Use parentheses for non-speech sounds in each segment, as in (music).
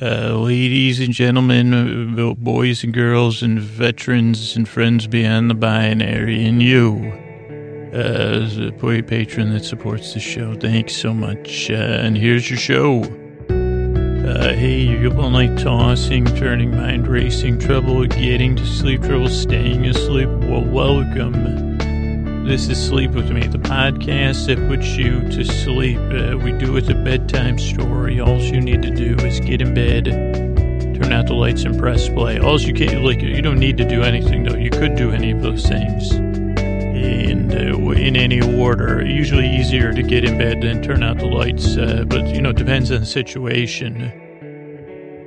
Uh, ladies and gentlemen, uh, boys and girls, and veterans and friends beyond the binary, and you, uh, as a patron that supports the show, thanks so much. Uh, and here's your show. Uh, hey, you all night tossing, turning, mind racing, trouble getting to sleep, trouble staying asleep. Well, welcome. This is Sleep With Me, the podcast that puts you to sleep. Uh, we do it a bedtime story. All you need to do is get in bed, turn out the lights, and press play. All you can't, like, you don't need to do anything, though. You could do any of those things. And uh, in any order, usually easier to get in bed than turn out the lights, uh, but, you know, it depends on the situation.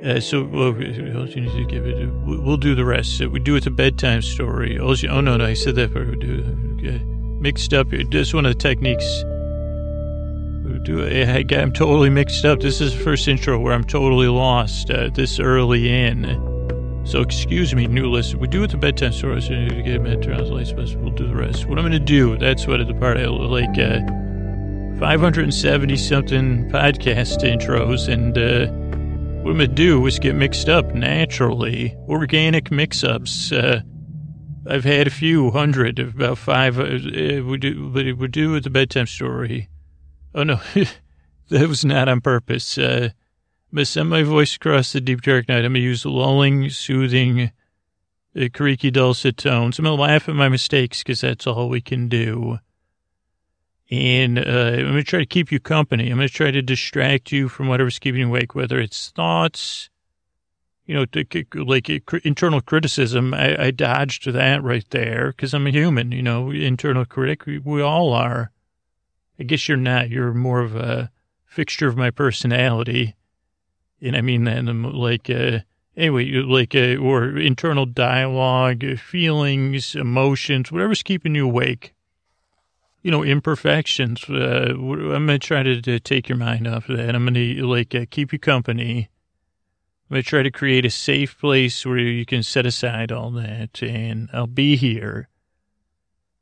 Uh, so well, you need to give it. We'll do the rest. We do it a bedtime story. Also, oh no, no, I said that. Do okay. Mixed up. This one of the techniques. Do. I, I'm totally mixed up. This is the first intro where I'm totally lost uh, this early in. So excuse me, new listener. We do it the bedtime story. So you get bed, turn on the lights. We'll do the rest. What I'm going to do. That's what the part I like. Uh, 570 something podcast intros and. Uh, what I'm going to do is get mixed up naturally. Organic mix ups. Uh, I've had a few hundred, about five. Uh, we do, but we do with the bedtime story. Oh no, (laughs) that was not on purpose. Uh, to send my voice across the deep dark night. I'm to use lulling, soothing, uh, creaky, dulcet tones. I'm to laugh at my mistakes because that's all we can do. And uh, I'm to try to keep you company. I'm to try to distract you from whatever's keeping you awake, whether it's thoughts, you know, like internal criticism. I, I dodged that right there because I'm a human, you know, internal critic. We, we all are. I guess you're not. You're more of a fixture of my personality. And I mean like, uh, anyway, like, uh, or internal dialogue, feelings, emotions, whatever's keeping you awake you know, imperfections. Uh, I'm going to try to, to, take your mind off of that. I'm going to, like, uh, keep you company. I'm going to try to create a safe place where you can set aside all that, and I'll be here.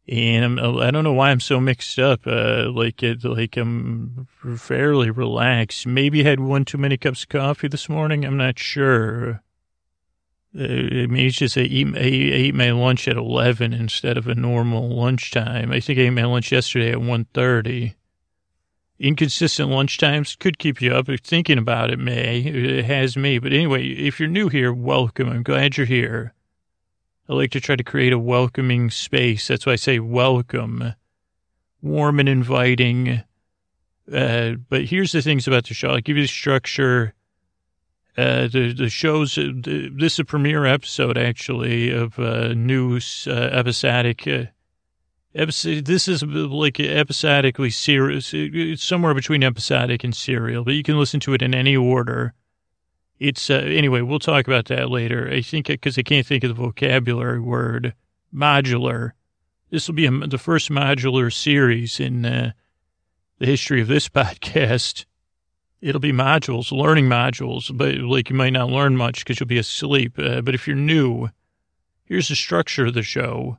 And I'm, I don't know why I'm so mixed up. Uh, like, it, like I'm fairly relaxed. Maybe I had one too many cups of coffee this morning. I'm not sure. Uh, maybe it's just I eat, I ate my lunch at 11 instead of a normal lunchtime. I think I ate my lunch yesterday at 1.30. Inconsistent lunch times could keep you up. Thinking about it may. It has me. But anyway, if you're new here, welcome. I'm glad you're here. I like to try to create a welcoming space. That's why I say welcome. Warm and inviting. Uh, but here's the things about the show. I'll give you the structure uh, the the show's uh, this is a premiere episode actually of a new uh, episodic. This is like episodically serious. It's somewhere between episodic and serial, but you can listen to it in any order. It's uh, anyway. We'll talk about that later. I think because I can't think of the vocabulary word modular. This will be a, the first modular series in uh, the history of this (laughs) podcast it'll be modules, learning modules, but like you might not learn much because you'll be asleep. Uh, but if you're new, here's the structure of the show.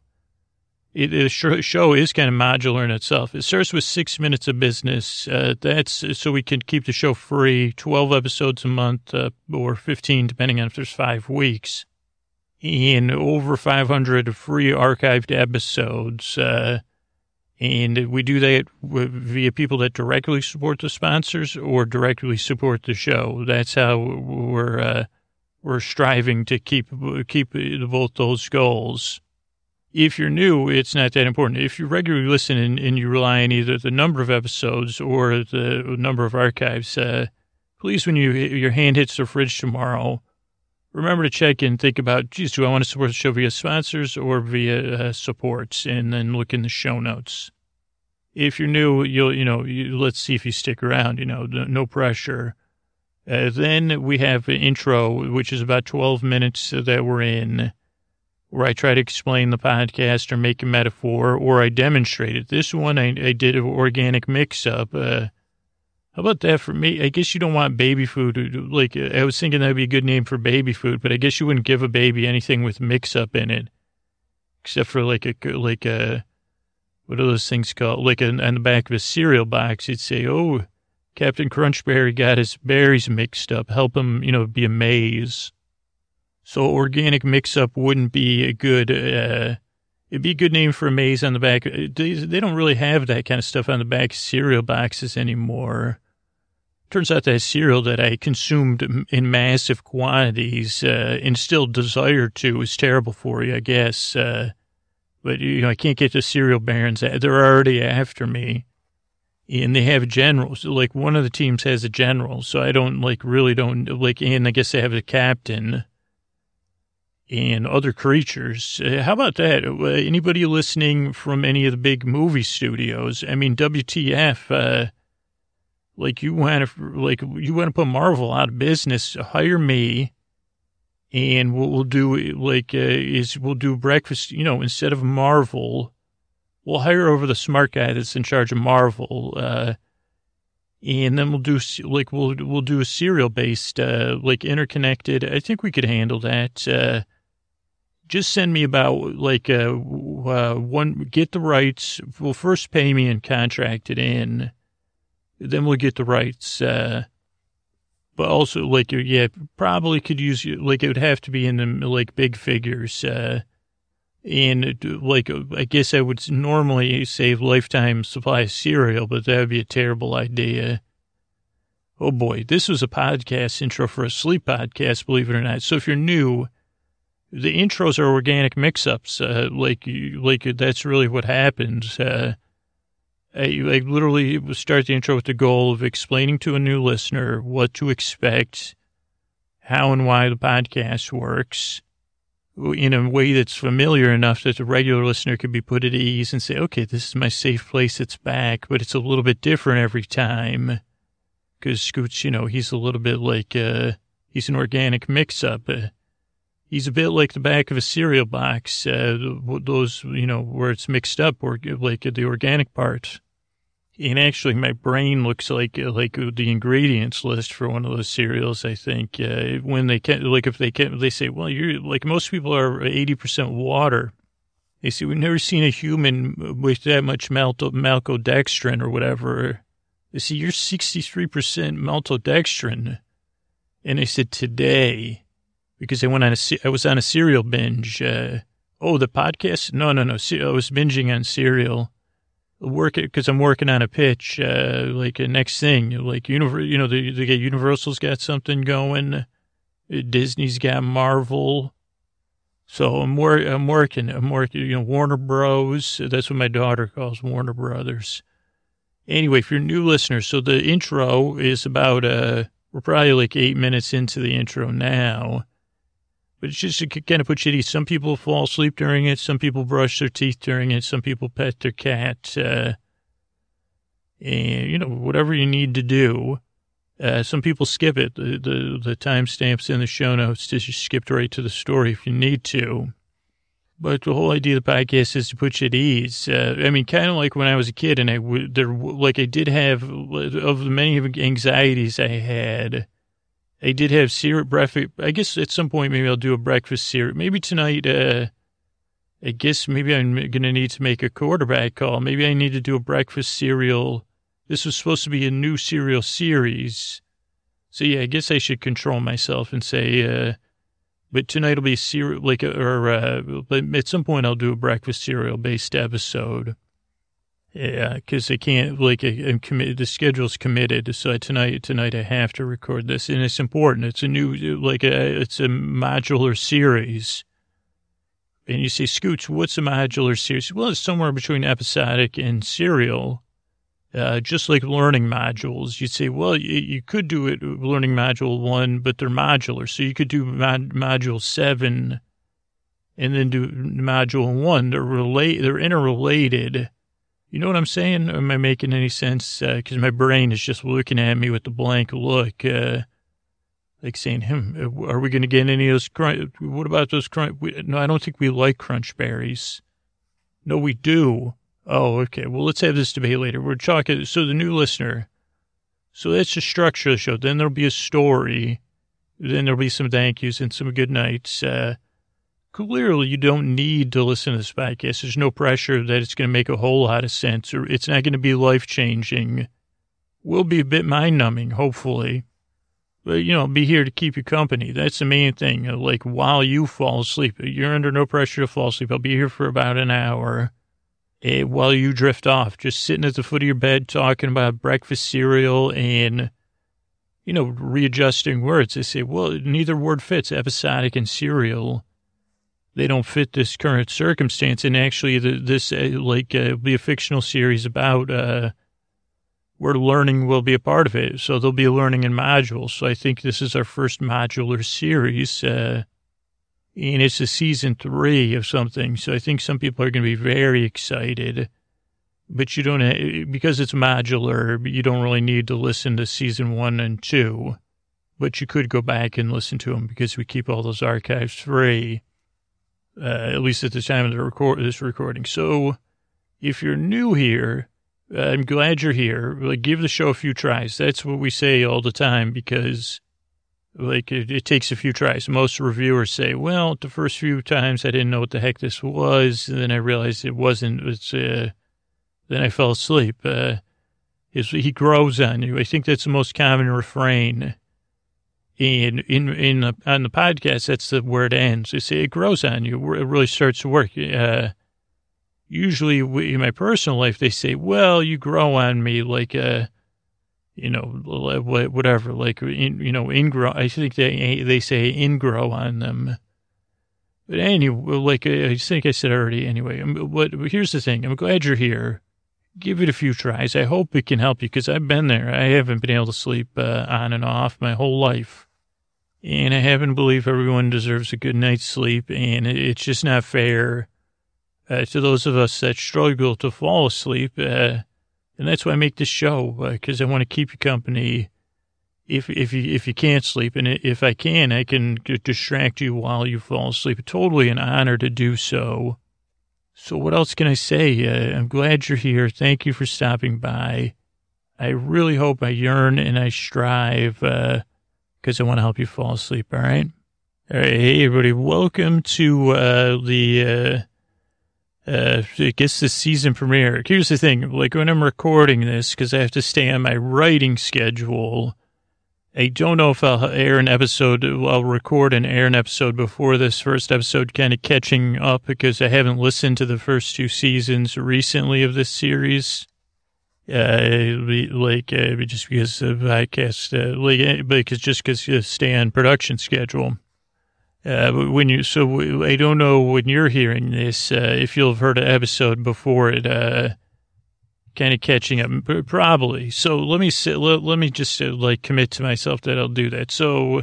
It, the show is kind of modular in itself. It starts with six minutes of business. Uh, that's so we can keep the show free, 12 episodes a month uh, or 15, depending on if there's five weeks. And over 500 free archived episodes. Uh, and we do that via people that directly support the sponsors or directly support the show. That's how we're uh, we're striving to keep keep both those goals. If you're new, it's not that important. If you regularly listen and, and you rely on either the number of episodes or the number of archives, uh, please, when you your hand hits the fridge tomorrow, remember to check and think about, geez, do I want to support the show via sponsors or via uh, supports? And then look in the show notes. If you're new, you'll, you know, you, let's see if you stick around, you know, no pressure. Uh, then we have an intro, which is about 12 minutes that we're in, where I try to explain the podcast or make a metaphor or I demonstrate it. This one, I, I did an organic mix up. Uh, how about that for me? I guess you don't want baby food. Like, I was thinking that'd be a good name for baby food, but I guess you wouldn't give a baby anything with mix up in it, except for like a, like a, what are those things called? Like on the back of a cereal box, you'd say, oh, Captain Crunchberry got his berries mixed up. Help him, you know, be a maze. So organic mix-up wouldn't be a good, uh, it'd be a good name for a maze on the back. They, they don't really have that kind of stuff on the back cereal boxes anymore. Turns out that cereal that I consumed in massive quantities uh, and still desire to is terrible for you, I guess. Uh, but, you know, I can't get the cereal barons. They're already after me. And they have generals. Like, one of the teams has a general, so I don't, like, really don't, like, and I guess they have a captain and other creatures. Uh, how about that? Uh, anybody listening from any of the big movie studios? I mean, WTF? Uh, like you want to, like you want to put Marvel out of business? Hire me, and we'll, we'll do like uh, is we'll do breakfast. You know, instead of Marvel, we'll hire over the smart guy that's in charge of Marvel. And then we'll do like we'll we'll do a serial based like interconnected. I think we could handle that. Uh, just send me about like uh, uh, one get the rights. Well, first pay me and contract it in, then we'll get the rights. Uh, but also like yeah, probably could use like it would have to be in the like big figures. Uh, and like I guess I would normally save lifetime supply of cereal, but that would be a terrible idea. Oh boy, this was a podcast intro for a sleep podcast, believe it or not. So if you're new the intros are organic mix-ups. Uh, like, like that's really what happens. Uh, I, I literally start the intro with the goal of explaining to a new listener what to expect, how and why the podcast works in a way that's familiar enough that the regular listener can be put at ease and say, okay, this is my safe place. It's back, but it's a little bit different every time. Cause Scoots, you know, he's a little bit like, uh, he's an organic mix up. Uh, he's a bit like the back of a cereal box, uh, those, you know, where it's mixed up or like the organic part. And actually, my brain looks like like the ingredients list for one of those cereals. I think uh, when they can, like if they can, they say, well, you're like most people are eighty percent water. They say we've never seen a human with that much maltodextrin or whatever. They say you're sixty three percent maltodextrin, and I said today because I went on a, I was on a cereal binge. Uh, oh, the podcast? No, no, no. I was binging on cereal. Work it because I'm working on a pitch, uh, like next thing, like you know, the, the Universal's got something going. Disney's got Marvel. So I'm, wor- I'm working, I'm working, you know, Warner Bros. That's what my daughter calls Warner Brothers. Anyway, if you're new listener, so the intro is about, uh, we're probably like eight minutes into the intro now. But it's just kind of put shitty. Some people fall asleep during it. Some people brush their teeth during it. Some people pet their cat. Uh, and, you know, whatever you need to do. Uh, some people skip it. The, the, the timestamps in the show notes just skipped right to the story if you need to. But the whole idea of the podcast is to put you at ease. Uh, I mean, kind of like when I was a kid and I would, there, like I did have, of the many anxieties I had, I did have cereal breakfast. I guess at some point maybe I'll do a breakfast cereal. Maybe tonight. Uh, I guess maybe I'm to need to make a quarterback call. Maybe I need to do a breakfast cereal. This was supposed to be a new cereal series. So yeah, I guess I should control myself and say, uh, but tonight will be cereal, like, or, uh, but at some point I'll do a breakfast cereal based episode. Yeah, because I can't like uh, I'm committed. The schedule's committed, so tonight tonight I have to record this, and it's important. It's a new like a it's a modular series. And you say, Scooch, what's a modular series? Well, it's somewhere between episodic and serial, uh, just like learning modules. You'd say, well, you, you, could do it uh, learning module one, but they're modular, so you could do mod, module seven, and then do module one. They're relate, they're interrelated you know what I'm saying? Am I making any sense? Because uh, my brain is just looking at me with the blank look, uh, like saying, "Him, hmm, are we going to get any of those? What about those crunch? No, I don't think we like crunch berries. No, we do. Oh, okay. Well, let's have this debate later. We're talking. So the new listener. So that's the structure of the show. Then there'll be a story. Then there'll be some thank yous and some good nights. Uh, clearly you don't need to listen to this podcast. There's no pressure that it's going to make a whole lot of sense or it's not going to be life changing. will be a bit mind numbing, hopefully. But, you know, be here to keep you company. That's the main thing. Like, while you fall asleep, you're under no pressure to fall asleep. I'll be here for about an hour eh, while you drift off, just sitting at the foot of your bed talking about breakfast cereal and, you know, readjusting words. They say, well, neither word fits episodic and serial. They don't fit this current circumstance. And actually, the, this, uh, like, uh, be a fictional series about, uh, where learning will be a part of it. So there'll be learning in modules. So I think this is our first modular series. Uh, and it's a season three of something. So I think some people are going to be very excited. But you don't, because it's modular, you don't really need to listen to season one and two. But you could go back and listen to them because we keep all those archives free, uh, at least at the time of the record, this recording. So if you're new here, I'm glad you're here. Like, give the show a few tries. That's what we say all the time because, like, it, it, takes a few tries. Most reviewers say, well, the first few times I didn't know what the heck this was. And then I realized it wasn't. It's, uh, then I fell asleep. Uh, he grows on you. I think that's the most common refrain. And in, in the, on the podcast, that's the where it ends. They say it grows on you. It really starts to work. Uh, usually in my personal life, they say, well, you grow on me like a, you know, whatever, like, in, you know, ingrow. I think they, they say ingrow on them. But anyway, like I think I said already anyway, what, here's the thing. I'm glad you're here. Give it a few tries. I hope it can help you because I've been there. I haven't been able to sleep uh, on and off my whole life. And I happen to believe everyone deserves a good night's sleep. And it's just not fair uh, to those of us that struggle to fall asleep. Uh, and that's why I make this show because uh, I want to keep you company. If if you if you can't sleep, and if I can, I can distract you while you fall asleep. Totally an honor to do so. So what else can I say? Uh, I'm glad you're here. Thank you for stopping by. I really hope I yearn and I strive because I want to help you fall asleep. All right. All right. Hey everybody, welcome to uh, the uh, uh, I guess the season premiere. Here's the thing, like when I'm recording this, because I have to stay on my writing schedule, I don't know if I'll air an episode, I'll record and air an episode before this first episode, kind of catching up because I haven't listened to the first two seasons recently of this series. Uh, like, uh, just because of podcast, uh, like, uh, because just because you stay on production schedule. Uh, when you, so I don't know when you're hearing this, uh, if you'll have heard an episode before it, uh, kind of catching up, probably. So let me say, let, let me just uh, like commit to myself that I'll do that. So,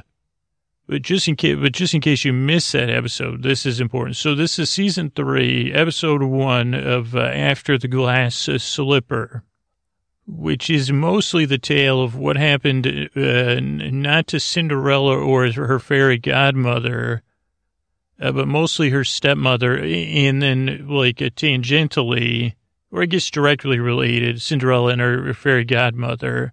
but just in case, but just in case you miss that episode, this is important. So this is season three, episode one of uh, After the Glass uh, Slipper which is mostly the tale of what happened uh, not to Cinderella or her fairy godmother, uh, but mostly her stepmother, and then like uh, tangentially, or I guess directly related, Cinderella and her, fairy godmother.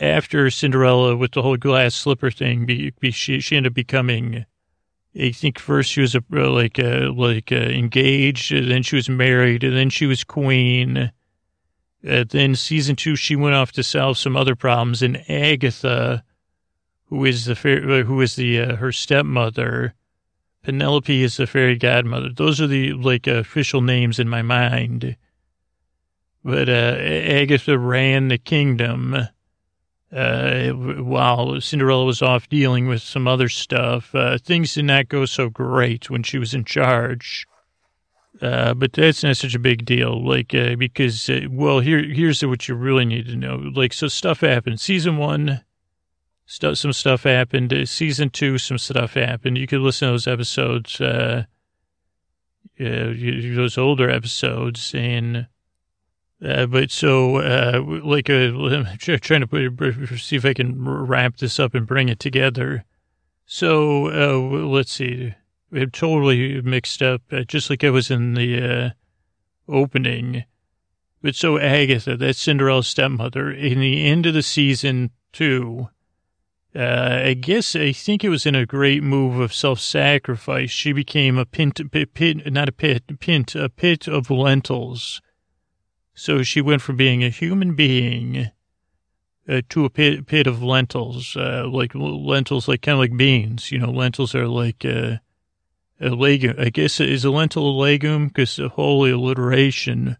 After Cinderella, with the whole glass slipper thing, be, be, she, she ended up becoming. I think first she was a, like uh, like uh, engaged, then she was married, and then she was queen uh, then season two, she went off to solve some other problems. And Agatha, who is the fairy, who is the uh, her stepmother, Penelope is the fairy godmother. Those are the like official names in my mind. But uh, Agatha ran the kingdom uh, while Cinderella was off dealing with some other stuff. Uh, things did not go so great when she was in charge. Uh, but that's not such a big deal, like, uh, because, uh, well, here, here's what you really need to know. Like, so stuff happened. Season one, stuff, some stuff happened. Season two, some stuff happened. You could listen to those episodes, uh, uh those older episodes. And, uh, but so, uh, like, (laughs) I'm trying to put, see if I can wrap this up and bring it together. So, uh, let's see it totally mixed up, uh, just like I was in the uh, opening. But so Agatha, that's Cinderella's stepmother, in the end of the season two, uh, I guess I think it was in a great move of self-sacrifice. She became a pint, pit, pit, not a pit, pint, a pit of lentils. So she went from being a human being uh, to a pit, pit of lentils, uh, like lentils, like kind of like beans. You know, lentils are like uh, a legume. I guess is a lentil a legume because of holy alliteration.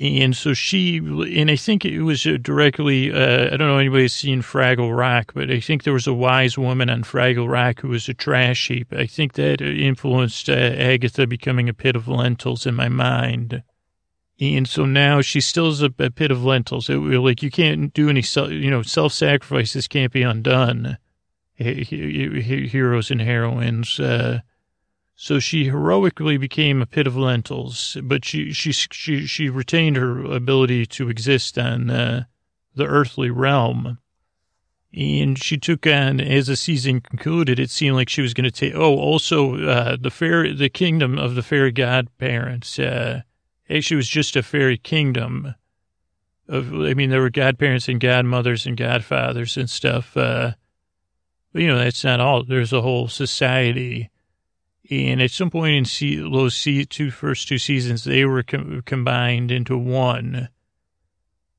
And so she, and I think it was directly, uh, I don't know anybody's seen Fraggle Rock, but I think there was a wise woman on Fraggle Rock who was a trash heap. I think that influenced uh, Agatha becoming a pit of lentils in my mind. And so now she still is a, a pit of lentils. It, like you can't do any, self, you know, self-sacrifices can't be undone. Heroes and heroines, uh, so she heroically became a pit of lentils, but she she she she retained her ability to exist on uh, the earthly realm. And she took on, as the season concluded, it seemed like she was going to take. Oh, also uh, the fairy, the kingdom of the fairy godparents. Uh, actually, was just a fairy kingdom. Of, I mean, there were godparents and godmothers and godfathers and stuff. Uh, you know, that's not all. There's a whole society and at some point in those see, two first two seasons, they were com- combined into one.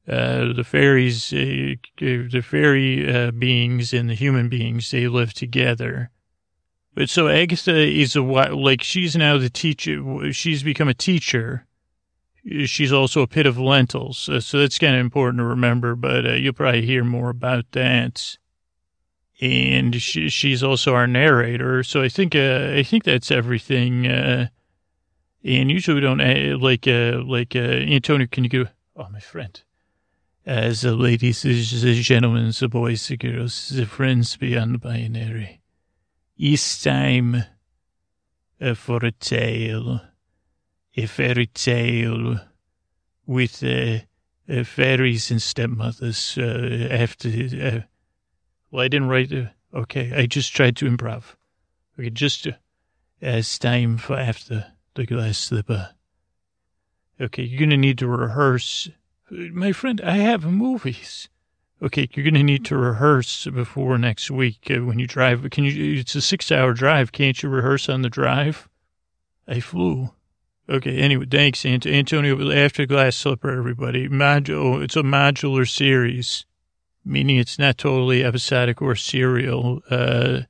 Uh, the fairies, uh, the fairy uh, beings and the human beings, they live together. But so Agatha is a like she's now the teacher. She's become a teacher. She's also a pit of lentils, uh, so that's kind of important to remember. But uh, you'll probably hear more about that and she, she's also our narrator. So I think uh, I think that's everything. Uh, and usually we don't uh, like uh, like uh, Antonio. Can you go? Oh, my friend. As the ladies, the gentlemen, the boys, the girls, the friends beyond the binary. It's time uh, for a tale, a fairy tale with uh, uh, fairies and stepmothers after well, I didn't write. Uh, okay, I just tried to improv. Okay, just uh, as time for after the glass slipper. Okay, you're gonna need to rehearse. My friend, I have movies. Okay, you're gonna need to rehearse before next week uh, when you drive. Can you? It's a six-hour drive. Can't you rehearse on the drive? I flew. Okay. Anyway, thanks, Antonio. After Glass Slipper, everybody. Modular. It's a modular series meaning it's not totally episodic or serial. Uh,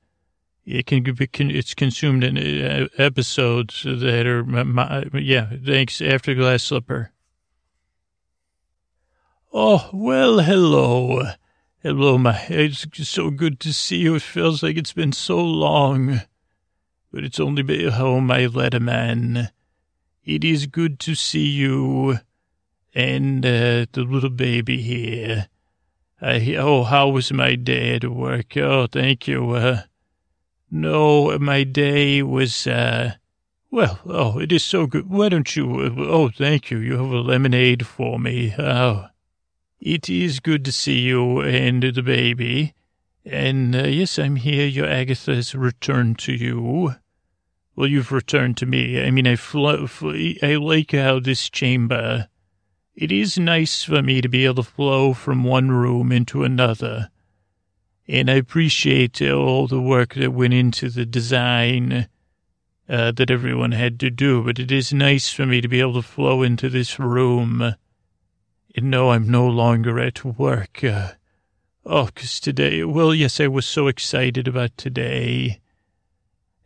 it can be, it's consumed in uh, episodes that are, yeah, thanks, After Glass Slipper. Oh, well, hello. Hello, my, it's so good to see you. It feels like it's been so long, but it's only been, oh, my letterman. It is good to see you and uh, the little baby here. Oh, how was my day at work? Oh, thank you. Uh, no, my day was, uh, well, oh, it is so good. Why don't you, uh, oh, thank you. You have a lemonade for me. Oh, it is good to see you and the baby. And, uh, yes, I'm here. Your Agatha has returned to you. Well, you've returned to me. I mean, I, fl- I like how this chamber it is nice for me to be able to flow from one room into another. And I appreciate all the work that went into the design uh, that everyone had to do. But it is nice for me to be able to flow into this room and know I'm no longer at work. Uh, oh, because today, well, yes, I was so excited about today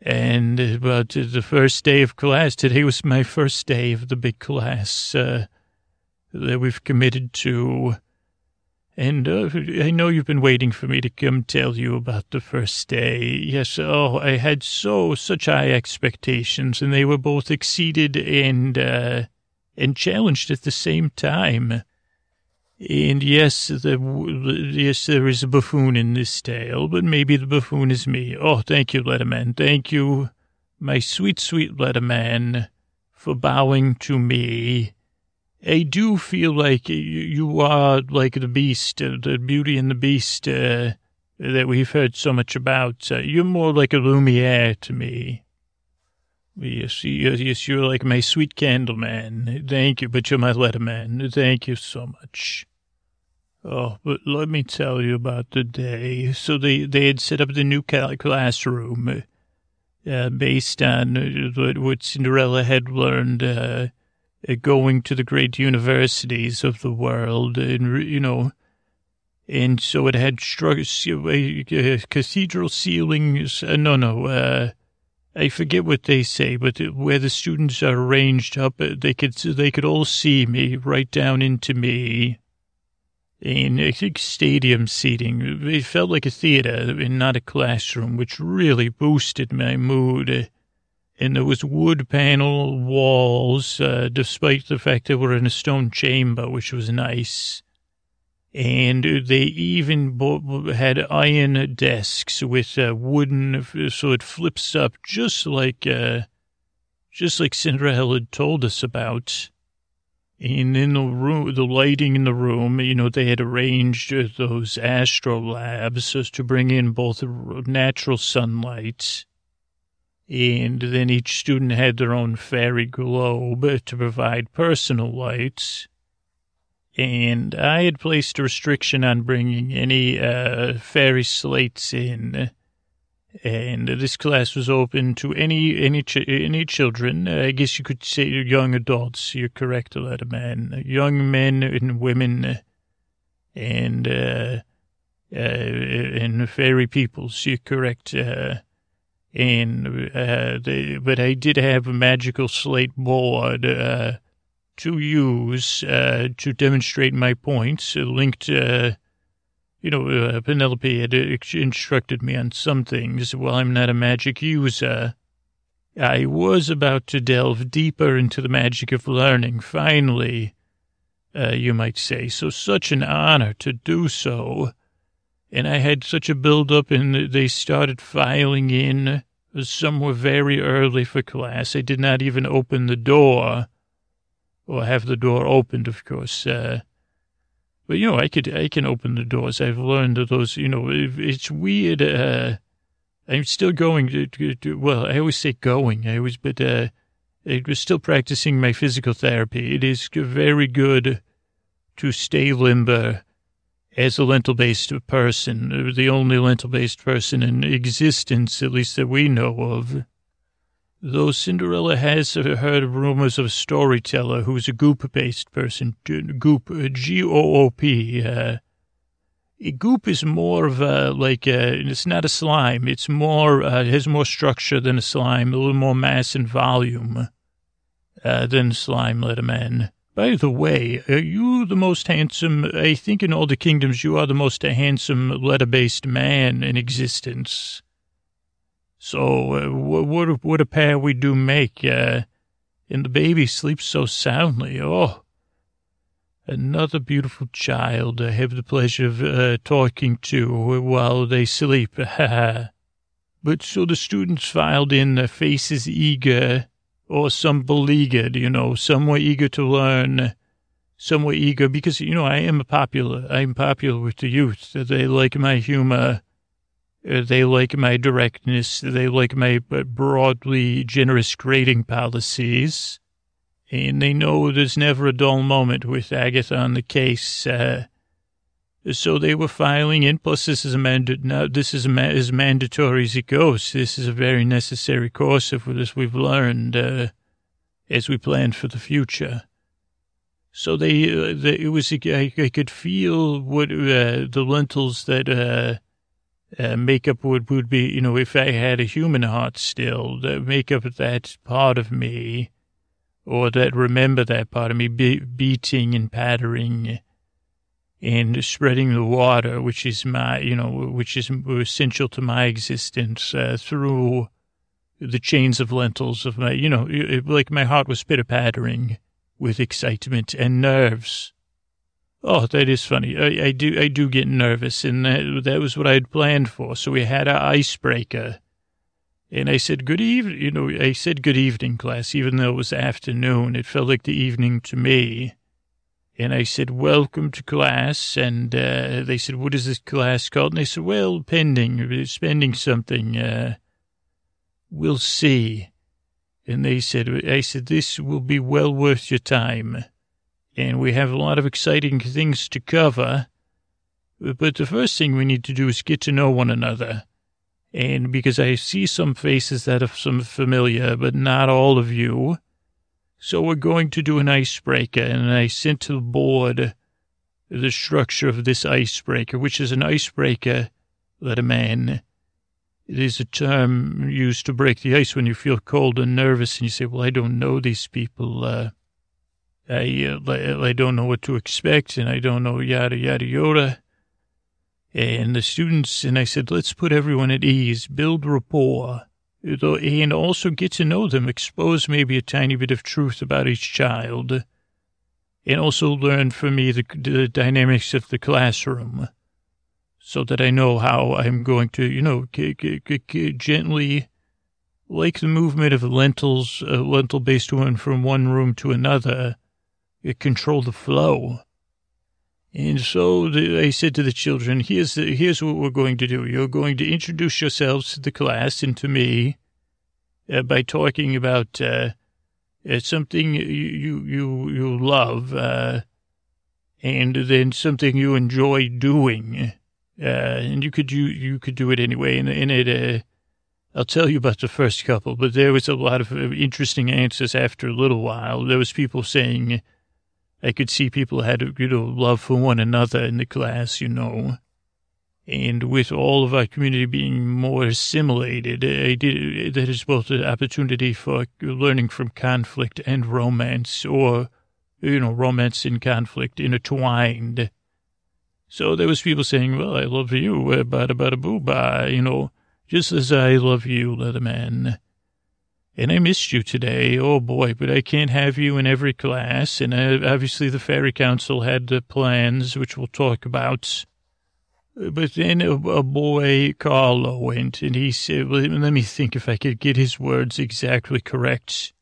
and about the first day of class. Today was my first day of the big class. Uh, that we've committed to. And uh, I know you've been waiting for me to come tell you about the first day. Yes, oh, I had so, such high expectations, and they were both exceeded and, uh, and challenged at the same time. And yes, the, yes, there is a buffoon in this tale, but maybe the buffoon is me. Oh, thank you, Letterman. Thank you, my sweet, sweet Letterman, for bowing to me I do feel like you are like the beast, uh, the beauty and the beast uh, that we've heard so much about. Uh, you're more like a Lumiere to me. Yes, yes, you're like my sweet candle man. Thank you, but you're my letter man. Thank you so much. Oh, but let me tell you about the day. So they, they had set up the new classroom uh, based on uh, what Cinderella had learned uh, going to the great universities of the world and, you know, and so it had stru- uh, cathedral ceilings. Uh, no, no, uh, I forget what they say, but where the students are arranged up, uh, they could they could all see me right down into me. And I think stadium seating. It felt like a theater and not a classroom, which really boosted my mood. And there was wood panel walls, uh, despite the fact that we're in a stone chamber, which was nice and they even had iron desks with uh, wooden, so it flips up just like, uh, just like Cinderella had told us about. And in the room, the lighting in the room, you know, they had arranged those astrolabes so as to bring in both natural sunlight. And then each student had their own fairy globe to provide personal lights and I had placed a restriction on bringing any uh, fairy slates in. And this class was open to any any ch- any children. I guess you could say young adults. You're correct, man. Young men and women, and uh, uh, and fairy peoples. You're correct. Uh, and uh, they, but I did have a magical slate board. Uh, to use uh, to demonstrate my points. Uh, linked, uh, you know, uh, Penelope had instructed me on some things. While I'm not a magic user, I was about to delve deeper into the magic of learning. Finally, uh, you might say. So such an honor to do so. And I had such a build-up, and they started filing in. Some were very early for class. I did not even open the door or have the door opened, of course. Uh, but you know, I could, I can open the doors. I've learned that those, you know, it's weird. Uh, I'm still going to, to, to, well, I always say going. I always, but, uh, I was still practicing my physical therapy. It is very good to stay limber as a lentil based person, the only lentil based person in existence, at least that we know of. Though Cinderella has heard rumors of a storyteller who's a goop-based person, goop, G-O-O-P, uh, goop is more of a, like, a, it's not a slime. It's more, uh, has more structure than a slime, a little more mass and volume, uh, than slime, Little man. By the way, are you the most handsome, I think in all the kingdoms you are the most handsome letter-based man in existence. So uh, what, what a pair we do make, uh, and the baby sleeps so soundly. Oh, another beautiful child I have the pleasure of uh, talking to while they sleep. (laughs) but so the students filed in, their faces eager, or some beleaguered, you know, some were eager to learn, some were eager because, you know, I am popular. I'm popular with the youth. They like my humor uh, they like my directness. They like my uh, broadly generous grading policies. And they know there's never a dull moment with Agatha on the case. Uh, so they were filing in. Plus, this is a manda- now, this is ma- as mandatory as it goes. This is a very necessary course of this we've learned uh, as we plan for the future. So they, uh, they it was I, I could feel what uh, the lentils that uh, makeup would, would be, you know, if I had a human heart still, the makeup that part of me, or that remember that part of me be, beating and pattering and spreading the water, which is my, you know, which is essential to my existence uh, through the chains of lentils of my, you know, it, like my heart was pitter pattering with excitement and nerves. Oh, that is funny. I, I, do I do get nervous, and that, that was what I had planned for. So we had our icebreaker, and I said good evening. You know, I said good evening, class, even though it was afternoon. It felt like the evening to me. And I said, welcome to class. And uh, they said, what is this class called? And I said, well, pending, spending something. Uh, we'll see. And they said, I said, this will be well worth your time and we have a lot of exciting things to cover. But the first thing we need to do is get to know one another. And because I see some faces that are some familiar, but not all of you. So we're going to do an icebreaker, and I sent to the board the structure of this icebreaker, which is an icebreaker, Letterman. It is a term used to break the ice when you feel cold and nervous and you say, well, I don't know these people. Uh, I, uh, I don't know what to expect and I don't know yada, yada, yada. And the students, and I said, let's put everyone at ease, build rapport, and also get to know them, expose maybe a tiny bit of truth about each child, and also learn for me the, the dynamics of the classroom so that I know how I'm going to, you know, gently, like the movement of lentils, a lentil-based one from one room to another, it control the flow. And so the, I said to the children, here's, here's what we're going to do. You're going to introduce yourselves to the class and to me uh, by talking about uh, uh, something you, you, you, you love uh, and then something you enjoy doing. Uh, and you could, you, you could do it anyway. And, and it, uh, I'll tell you about the first couple, but there was a lot of interesting answers after a little while. There was people saying, I could see people had, you know, love for one another in the class, you know. And with all of our community being more assimilated, I did, that is both an opportunity for learning from conflict and romance, or, you know, romance and conflict intertwined. So there was people saying, well, I love you, uh, bada bada boo ba, you know, just as I love you, Letterman and I missed you today. Oh boy, but I can't have you in every class. And uh, obviously the Fairy Council had the plans, which we'll talk about. But then a, a boy, Carlo, went and he said, well, let me think if I could get his words exactly correct.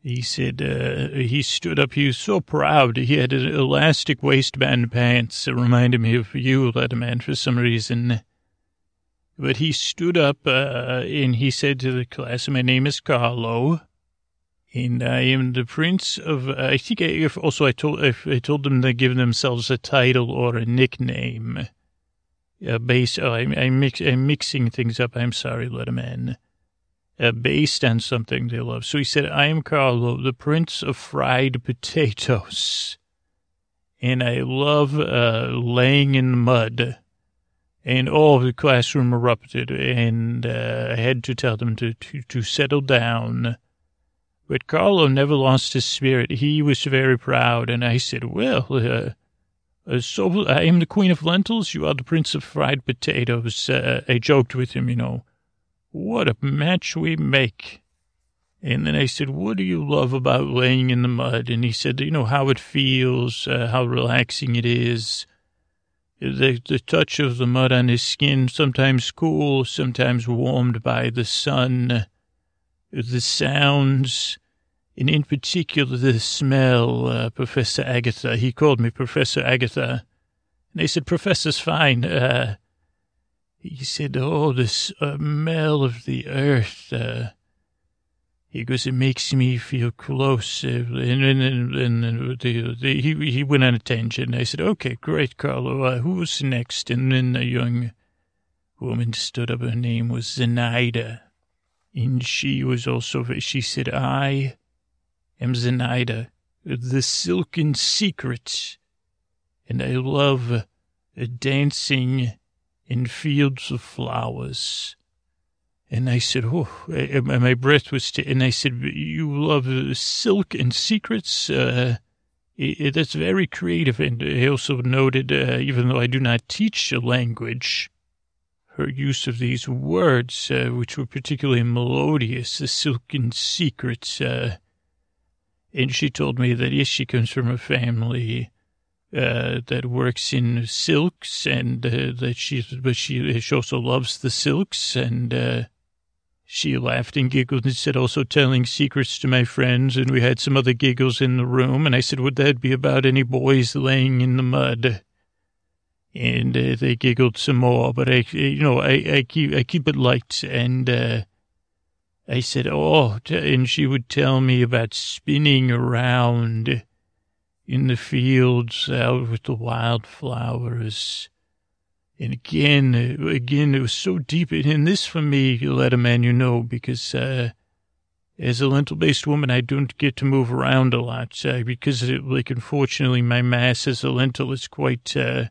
He said, uh, he stood up. He was so proud. He had elastic waistband pants. It reminded me of you, Letterman, for some reason. But he stood up uh, and he said to the class, My name is Carlo, and I am the prince of. I think I, also I told I told them to give themselves a title or a nickname. Uh, based, oh, I'm, I'm, mix, I'm mixing things up. I'm sorry, Letterman. Uh, based on something they love. So he said, I am Carlo, the prince of fried potatoes. And I love uh, laying in mud and all the classroom erupted, and uh, I had to tell them to, to, to settle down. But Carlo never lost his spirit. He was very proud, and I said, well, uh, uh, so I am the queen of lentils, you are the prince of fried potatoes. Uh, I joked with him, you know, what a match we make. And then I said, what do you love about laying in the mud? And he said, you know, how it feels, uh, how relaxing it is the, the touch of the mud on his skin, sometimes cool, sometimes warmed by the sun, the sounds, and in particular the smell, uh, Professor Agatha. He called me Professor Agatha. And I said, Professor's fine. Uh, he said, oh, the smell of the earth. Uh, he goes, it makes me feel close. And, and, and, and the, the, he, he went on a tangent. I said, okay, great, Carlo. Uh, who's next? And then a young woman stood up. Her name was Zenaida. And she was also, she said, I am Zenaida, the silken secret. And I love dancing in fields of flowers. And I said, oh, and my breath was, t- and I said, you love silk and secrets. Uh, that's very creative. And I also noted, uh, even though I do not teach a language, her use of these words, uh, which were particularly melodious, the silken secrets. Uh, and she told me that, yes, she comes from a family uh, that works in silks and uh, that she, but she, she also loves the silks and, uh, she laughed and giggled and said, also telling secrets to my friends. And we had some other giggles in the room. And I said, would that be about any boys laying in the mud? And uh, they giggled some more, but I, you know, I, I keep, I keep it light. And, uh, I said, oh, and she would tell me about spinning around in the fields out with the wildflowers and again, again, it was so deep. And this for me, Letterman, you Letterman you know, because uh, as a lentil-based woman, I don't get to move around a lot uh, because, it, like, unfortunately, my mass as a lentil is quite uh,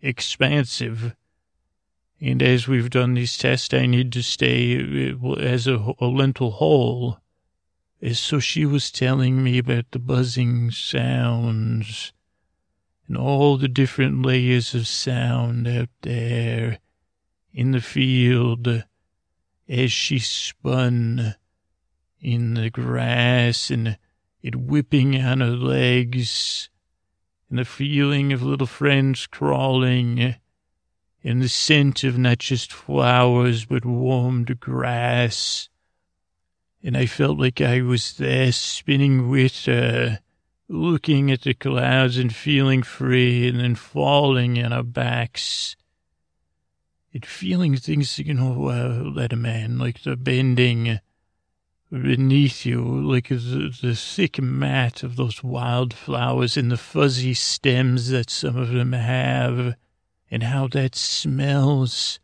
expansive. And as we've done these tests, I need to stay uh, as a, a lentil whole. So she was telling me about the buzzing sounds and all the different layers of sound out there in the field as she spun in the grass and it whipping on her legs and the feeling of little friends crawling and the scent of not just flowers but warmed grass. And I felt like I was there spinning with her, looking at the clouds and feeling free and then falling on our backs. And feeling things, you know, uh, Letterman, like the bending, beneath you, like the, the thick mat of those wildflowers and the fuzzy stems that some of them have, and how that smells.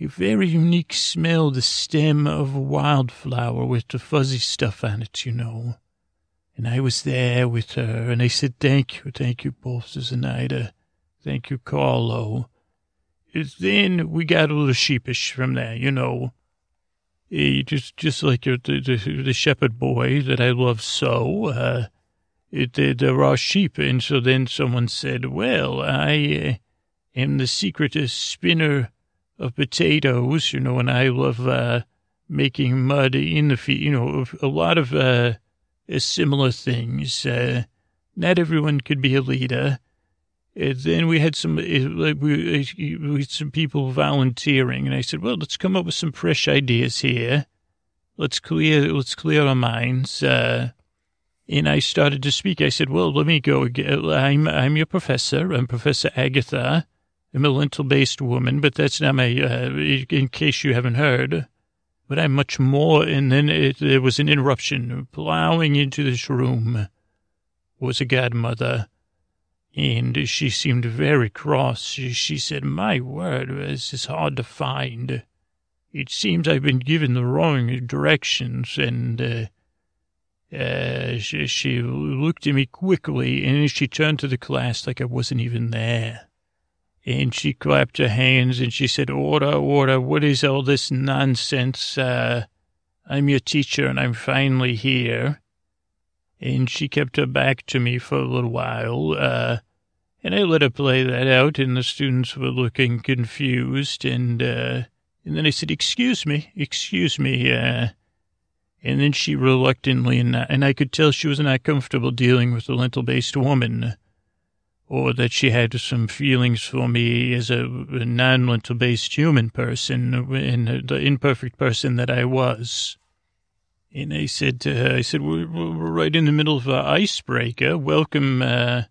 A very unique smell, the stem of a wildflower with the fuzzy stuff on it, you know. And I was there with her, and I said, thank you, thank you both, Zenaida. Thank you, Carlo. Then we got a little sheepish from there, you know uh, just just like the, the, the shepherd boy that I love so. Uh, it, there are sheep, and so then someone said, "Well, I uh, am the secret spinner of potatoes, you know, and I love uh, making mud in the feet, you know, a lot of uh, similar things. Uh, not everyone could be a leader." And then we had some like we, we had some people volunteering, and I said, "Well, let's come up with some fresh ideas here. Let's clear let's clear our minds." Uh, and I started to speak. I said, "Well, let me go. again. I'm I'm your professor. I'm Professor Agatha. I'm a lentil-based woman, but that's not my. Uh, in case you haven't heard." But I'm much more. And then it, there was an interruption. Plowing into this room was a godmother and she seemed very cross. She, she said, My word, this is hard to find. It seems I've been given the wrong directions. And uh, uh, she, she looked at me quickly, and she turned to the class like I wasn't even there. And she clapped her hands and she said, Order, order, what is all this nonsense? Uh, I'm your teacher and I'm finally here and she kept her back to me for a little while. Uh, and I let her play that out, and the students were looking confused. And uh, and then I said, "Excuse me, excuse me." Uh, and then she reluctantly, and, and I could tell she was not comfortable dealing with a lentil-based woman, or that she had some feelings for me as a, a non-lentil-based human person, and the imperfect person that I was. And I said to her, I said, we're, we're right in the middle of an icebreaker. Welcome. Uh,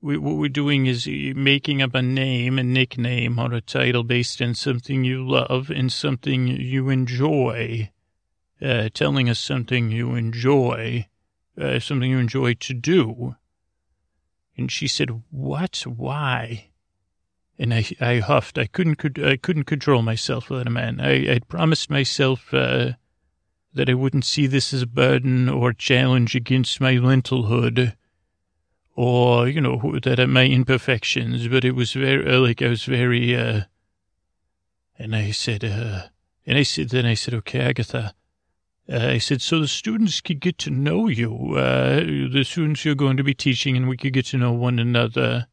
we, what we're doing is making up a name, a nickname, or a title based on something you love and something you enjoy. Uh, telling us something you enjoy, uh, something you enjoy to do. And she said, what? Why? And I, I huffed. I couldn't, I couldn't control myself without a man. I, I'd promised myself, uh, that I wouldn't see this as a burden or challenge against my lentilhood or, you know, that I my imperfections, but it was very, uh, like, I was very, uh, and I said, uh, and I said, then I said, okay, Agatha, uh, I said, so the students could get to know you, uh, the students you're going to be teaching, and we could get to know one another.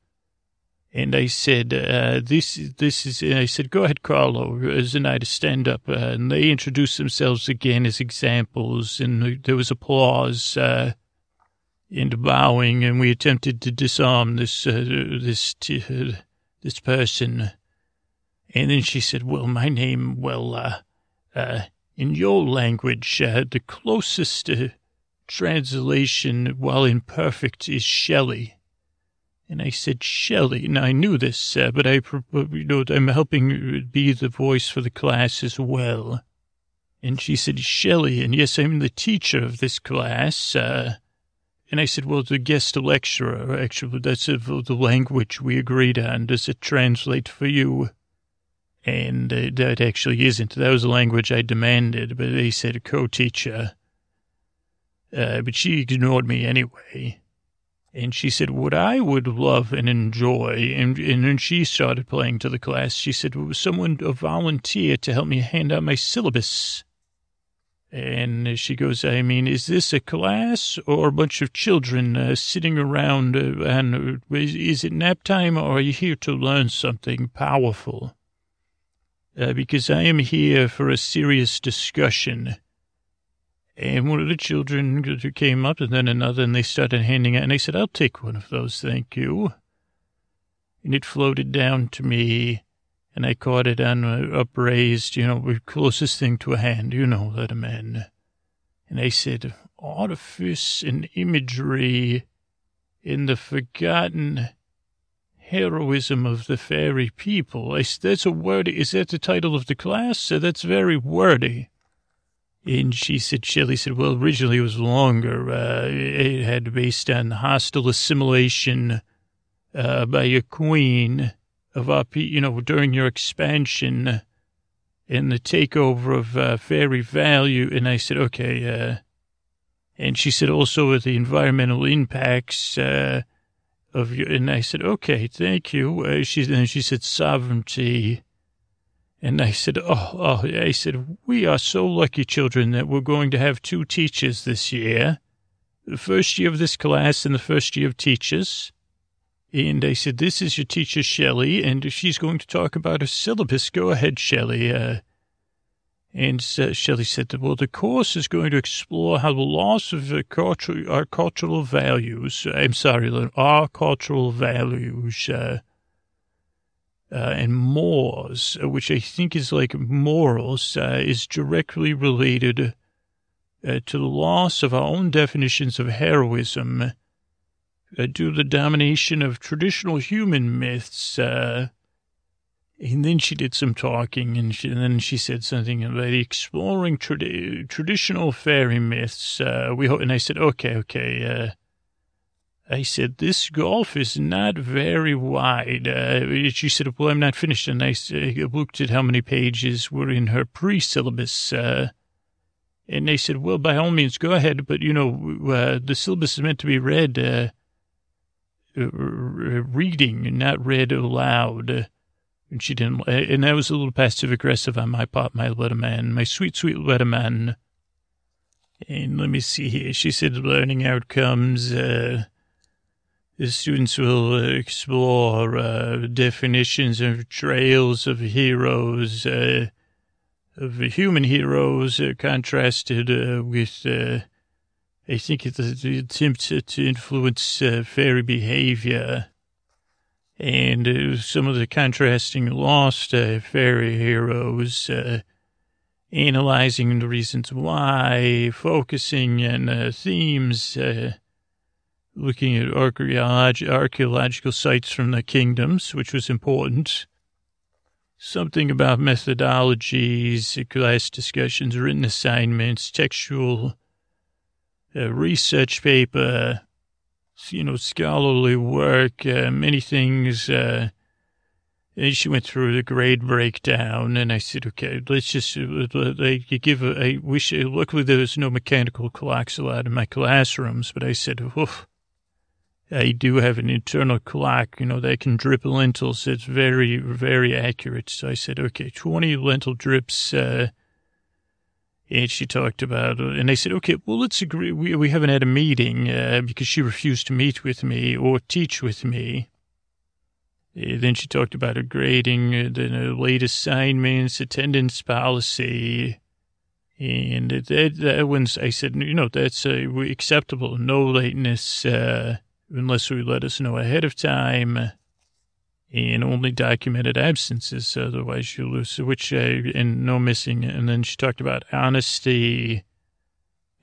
And I said, uh, this, this is, I said, go ahead, Carlo, to stand up. Uh, and they introduced themselves again as examples, and there was applause, uh, and bowing, and we attempted to disarm this, uh, this, this person. And then she said, well, my name, well, in your language, uh, the closest uh, translation, while imperfect, is Shelley. And I said, Shelley. And I knew this, uh, but I, you know, I'm helping be the voice for the class as well. And she said, Shelley. And yes, I'm the teacher of this class. Uh, and I said, well, the guest lecturer, actually, that's the language we agreed on. Does it translate for you? And uh, that actually isn't. That was the language I demanded, but they said a co-teacher. Uh, but she ignored me anyway. And she said, what I would love and enjoy, and, and then she started playing to the class. She said, someone, a volunteer to help me hand out my syllabus. And she goes, I mean, is this a class or a bunch of children uh, sitting around? Uh, and uh, is, is, it nap time or are you here to learn something powerful? Uh, because I am here for a serious discussion. And one of the children came up and then another, and they started handing out, and I said, I'll take one of those, thank you. And it floated down to me, and I caught it on upraised, you know, the closest thing to a hand, you know, that a man. And I said, artifice and imagery in the forgotten heroism of the fairy people. I, that's a word. Is that the title of the class? That's very wordy. And she said, Shelley said, well, originally it was longer. Uh, it had based on hostile assimilation uh, by your queen of our, you know, during your expansion and the takeover of uh, Fairy Value. And I said, okay. Uh, and she said also with the environmental impacts uh, of. And I said, okay, thank you. Uh, she, then she said sovereignty and I said, oh, oh, I said, we are so lucky children that we're going to have two teachers this year. The first year of this class and the first year of teachers. And I said, this is your teacher, Shelley, and she's going to talk about her syllabus. Go ahead, Shelley. Uh, and uh, Shelley said, well, the course is going to explore how the loss of uh, culture, our cultural values, I'm sorry, our cultural values, uh, uh, and mores, uh, which I think is like morals, uh, is directly related uh, to the loss of our own definitions of heroism uh, due to the domination of traditional human myths. Uh, and then she did some talking, and, she, and, then she said something about exploring trad- traditional fairy myths. we and I said, okay, okay I said, this gulf is not very wide. Uh, she said, well, I'm not finished. And I looked at how many pages were in her pre-syllabus. Uh, and they said, well, by all means, go ahead. But, you know, uh, the syllabus is meant to be read, uh, reading, not read aloud. And she didn't, and that was a little passive aggressive on my part, my little man, my sweet, sweet little man. And let me see here. She said, learning outcomes, uh, the students will explore uh, definitions of trails of heroes, uh, of human heroes, uh, contrasted uh, with, uh, I think, it's the attempt to influence uh, fairy behavior. And some of the contrasting lost uh, fairy heroes, uh, analyzing the reasons why, focusing on uh, themes looking at archaeological sites from the kingdoms, which was important. Something about methodologies, class discussions, written assignments, textual uh, research paper, you know, scholarly work, uh, many things. Uh, and she went through the grade breakdown, and I said, okay, let's just, uh, like, give a, I wish, luckily there was no mechanical clocks allowed in my classrooms, but I said, oof I do have an internal clock, you know, that can drip lentils. It's very, very accurate. So I said, okay, 20 lentil drips. Uh, and she talked about, and I said, okay, well, let's agree. We, we haven't had a meeting uh, because she refused to meet with me or teach with me. And then she talked about her grading, uh, the late assignments, attendance policy. And that, that one's, I said, you know, that's uh, acceptable. No lateness. Uh, unless we let us know ahead of time and only documented absences. Otherwise, you lose, which, uh, and no missing. And then she talked about honesty,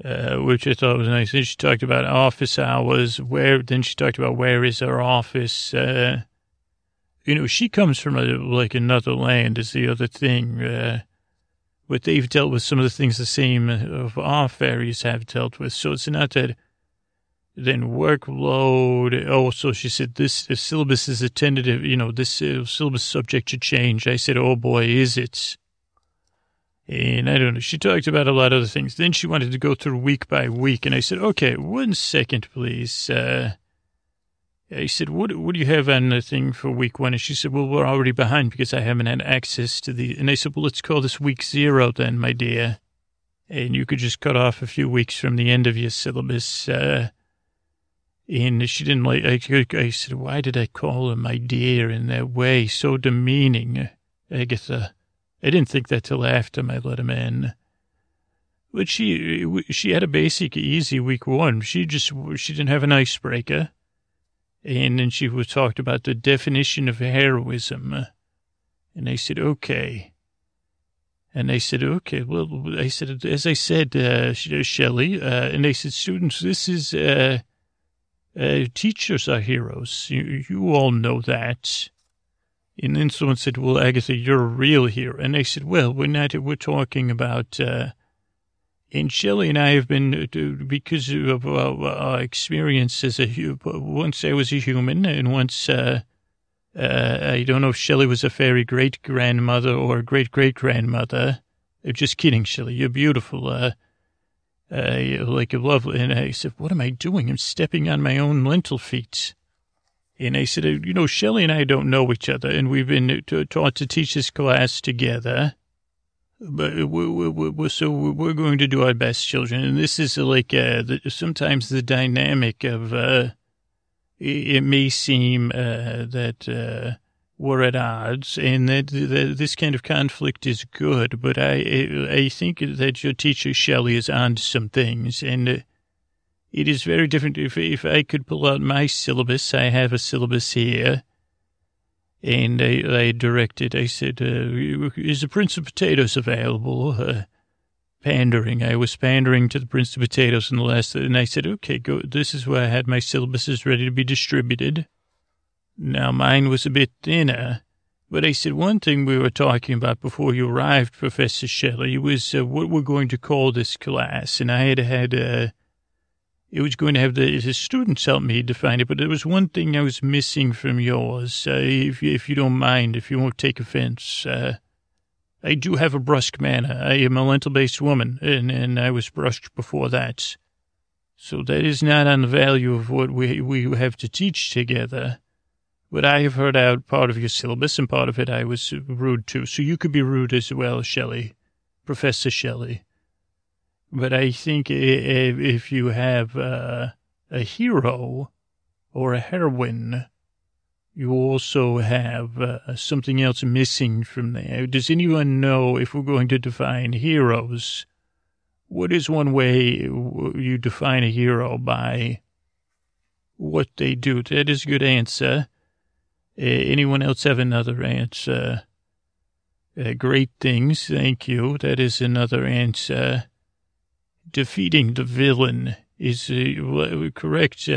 uh, which I thought was nice. Then she talked about office hours, where, then she talked about where is our office. Uh, you know, she comes from a, like another land is the other thing. Uh, but they've dealt with some of the things the same of our fairies have dealt with. So it's not that then workload. Oh, so she said this syllabus is a tentative, you know, this uh, syllabus subject to change. I said, oh boy, is it? And I don't know, she talked about a lot of other things. Then she wanted to go through week by week. And I said, okay, one second, please. Uh, I said, what, what do you have on the thing for week one? And she said, well, we're already behind because I haven't had access to the, and I said, well, let's call this week zero then, my dear. And you could just cut off a few weeks from the end of your syllabus. Uh, and she didn't like, I, I said, why did I call her my dear in that way? So demeaning, Agatha. I didn't think that till after I let him in. But she, she had a basic easy week one. She just, she didn't have an icebreaker. And then she was talked about the definition of heroism. And I said, okay. And I said, okay, well, I said, as I said, uh, Shelley, uh, and they said, students, this is, uh, uh, teachers are heroes. You, you all know that. And then someone said, well, Agatha, you're a real hero. And I said, well, we're not, we're talking about, uh, and Shelley and I have been, uh, because of our experience as a, once I was a human and once, uh, uh, I don't know if Shelley was a fairy great grandmother or great great grandmother. Just kidding, Shelley. You're beautiful. Uh, uh, like a lovely. And I said, what am I doing? I'm stepping on my own lentil feet. And I said, you know, Shelley and I don't know each other, and we've been taught to teach this class together. But we're, we're, we're, so we're going to do our best, children. And this is like uh, the, sometimes the dynamic of uh, it, may seem uh, that uh, we're at odds, and that, that, this kind of conflict is good. But I I think that your teacher Shelley is on to some things, and it is very different. If, if I could pull out my syllabus, I have a syllabus here. And I, I directed, I said, uh, is the Prince of Potatoes available? Uh, pandering. I was pandering to the Prince of Potatoes in the last, and I said, okay, go. This is where I had my syllabuses ready to be distributed. Now mine was a bit thinner, but I said one thing we were talking about before you arrived, Professor Shelley, was uh, what we're going to call this class, and I had had, uh, it was going to have the, the students help me define it, but there was one thing I was missing from yours. Uh, if, if you don't mind, if you won't take offense, uh, I do have a brusque manner. I am a lentil-based woman, and, and I was brusque before that. So that is not on the value of what we, we have to teach together. But I have heard out part of your syllabus, and part of it I was rude to. So you could be rude as well, Shelley, Professor Shelley. But I think if you have a hero or a heroine, you also have uh, something else missing from there. Does anyone know if we're going to define heroes? What is one way you define a hero by what they do? That is a good answer. Uh, anyone else have another answer? Uh, great things, thank you. That is another answer defeating the villain is uh, correct.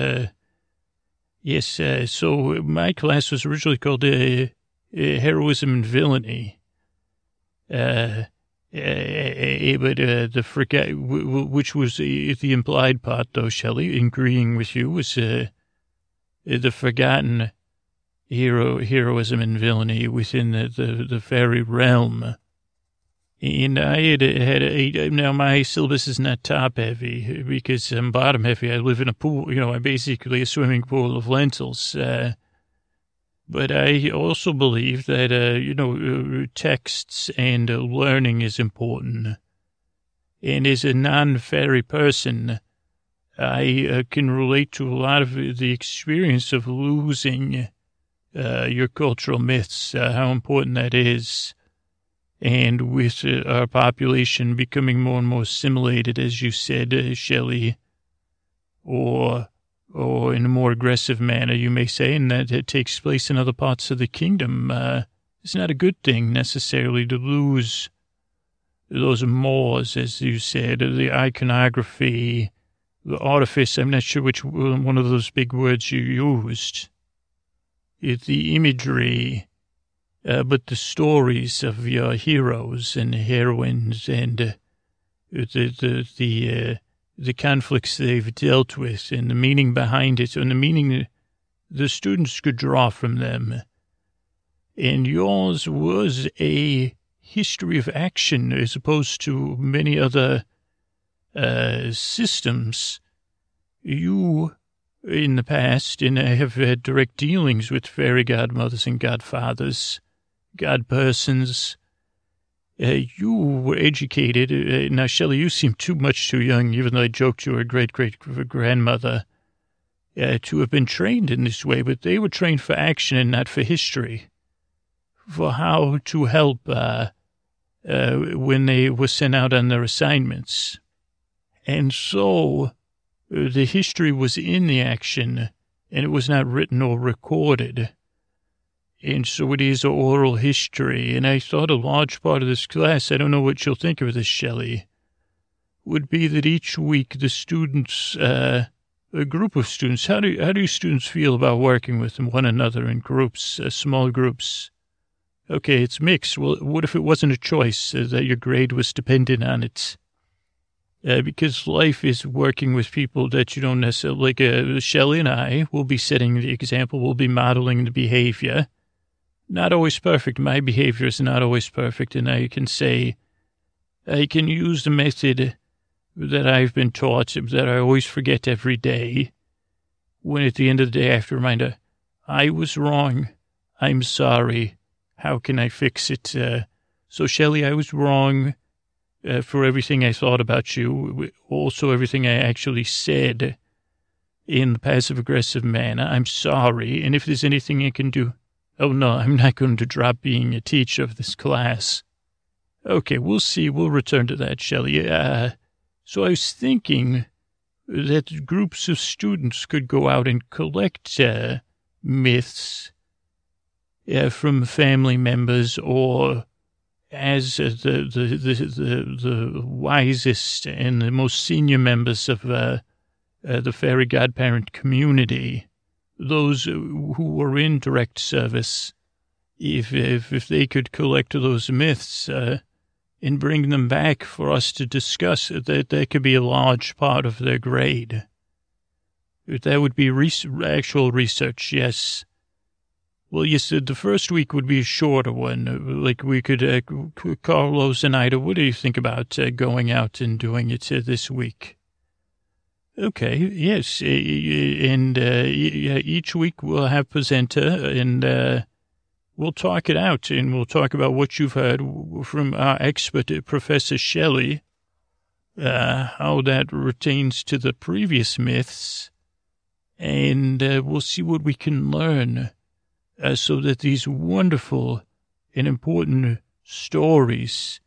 Yes, uh, so my class was originally called uh, uh, Heroism and Villainy. But the forget, which was the implied part, though, Shelley, agreeing with you, was the forgotten hero, heroism and villainy within the, the, the fairy realm. And I had, had a, now my syllabus is not top heavy because I'm bottom heavy. I live in a pool, you know, I'm basically a swimming pool of lentils. Uh, but I also believe that, uh, you know, uh, texts and uh, learning is important. And as a non-fairy person, I uh, can relate to a lot of the experience of losing uh, your cultural myths, how important that is and with uh, our population becoming more and more assimilated, as you said, uh, Shelley, or or in a more aggressive manner, you may say, and that it takes place in other parts of the kingdom, uh, it's not a good thing necessarily to lose those mores, as you said, the iconography, the artifice. I'm not sure which one of those big words you used. It, the imagery, uh, but the stories of your heroes and heroines and uh, the the the, uh, the conflicts they've dealt with and the meaning behind it and the meaning the students could draw from them. And yours was a history of action as opposed to many other uh, systems. You, in the past, and I have had direct dealings with fairy godmothers and godfathers, godpersons. Uh, you were educated. Uh, now, Shelley, you seem too much too young, even though I joked you were a great great grandmother, uh, to have been trained in this way, but they were trained for action and not for history, for how to help uh, uh, when they were sent out on their assignments. And so the history was in the action and it was not written or recorded. And so it is oral history. And I thought a large part of this class, I don't know what you'll think of this, Shelley, would be that each week the students, uh, a group of students, how do, how do students feel about working with one another in groups, uh, small groups? Okay, it's mixed. Well, what if it wasn't a choice uh, that your grade was dependent on it? Uh, because life is working with people that you don't necessarily, like uh, Shelley and I will be setting the example, we'll be modeling the behavior. Not always perfect. My behavior is not always perfect. And I can say, I can use the method that I've been taught that I always forget every day. When at the end of the day, I have to remind her, I was wrong. I'm sorry. How can I fix it? Uh, so, Shelley, I was wrong uh, for everything I thought about you, also everything I actually said in the passive aggressive manner. I'm sorry. And if there's anything I can do, oh no, I'm not (laughs) going to drop being a teacher of this class. Okay, we'll see. We'll return to that, Shelley. Uh, so I was thinking that groups of students could go out and collect uh, myths uh, from family members or as the, the, the, the, the wisest and the most senior members of uh, uh, the fairy godparent community, those who were in direct service, if, if, if they could collect those myths uh, and bring them back for us to discuss, that that could be a large part of their grade. That would be res- actual research, yes. Well, you said the first week would be a shorter one. Like we could, uh, Carlos and Ida, what do you think about uh, going out and doing it uh, this week? Okay, yes. And uh, each week we'll have presenter and uh, we'll talk it out and we'll talk about what you've heard from our expert, uh, Professor Shelley, how that pertains to the previous myths. And we'll see what we can learn uh, so that these wonderful and important stories,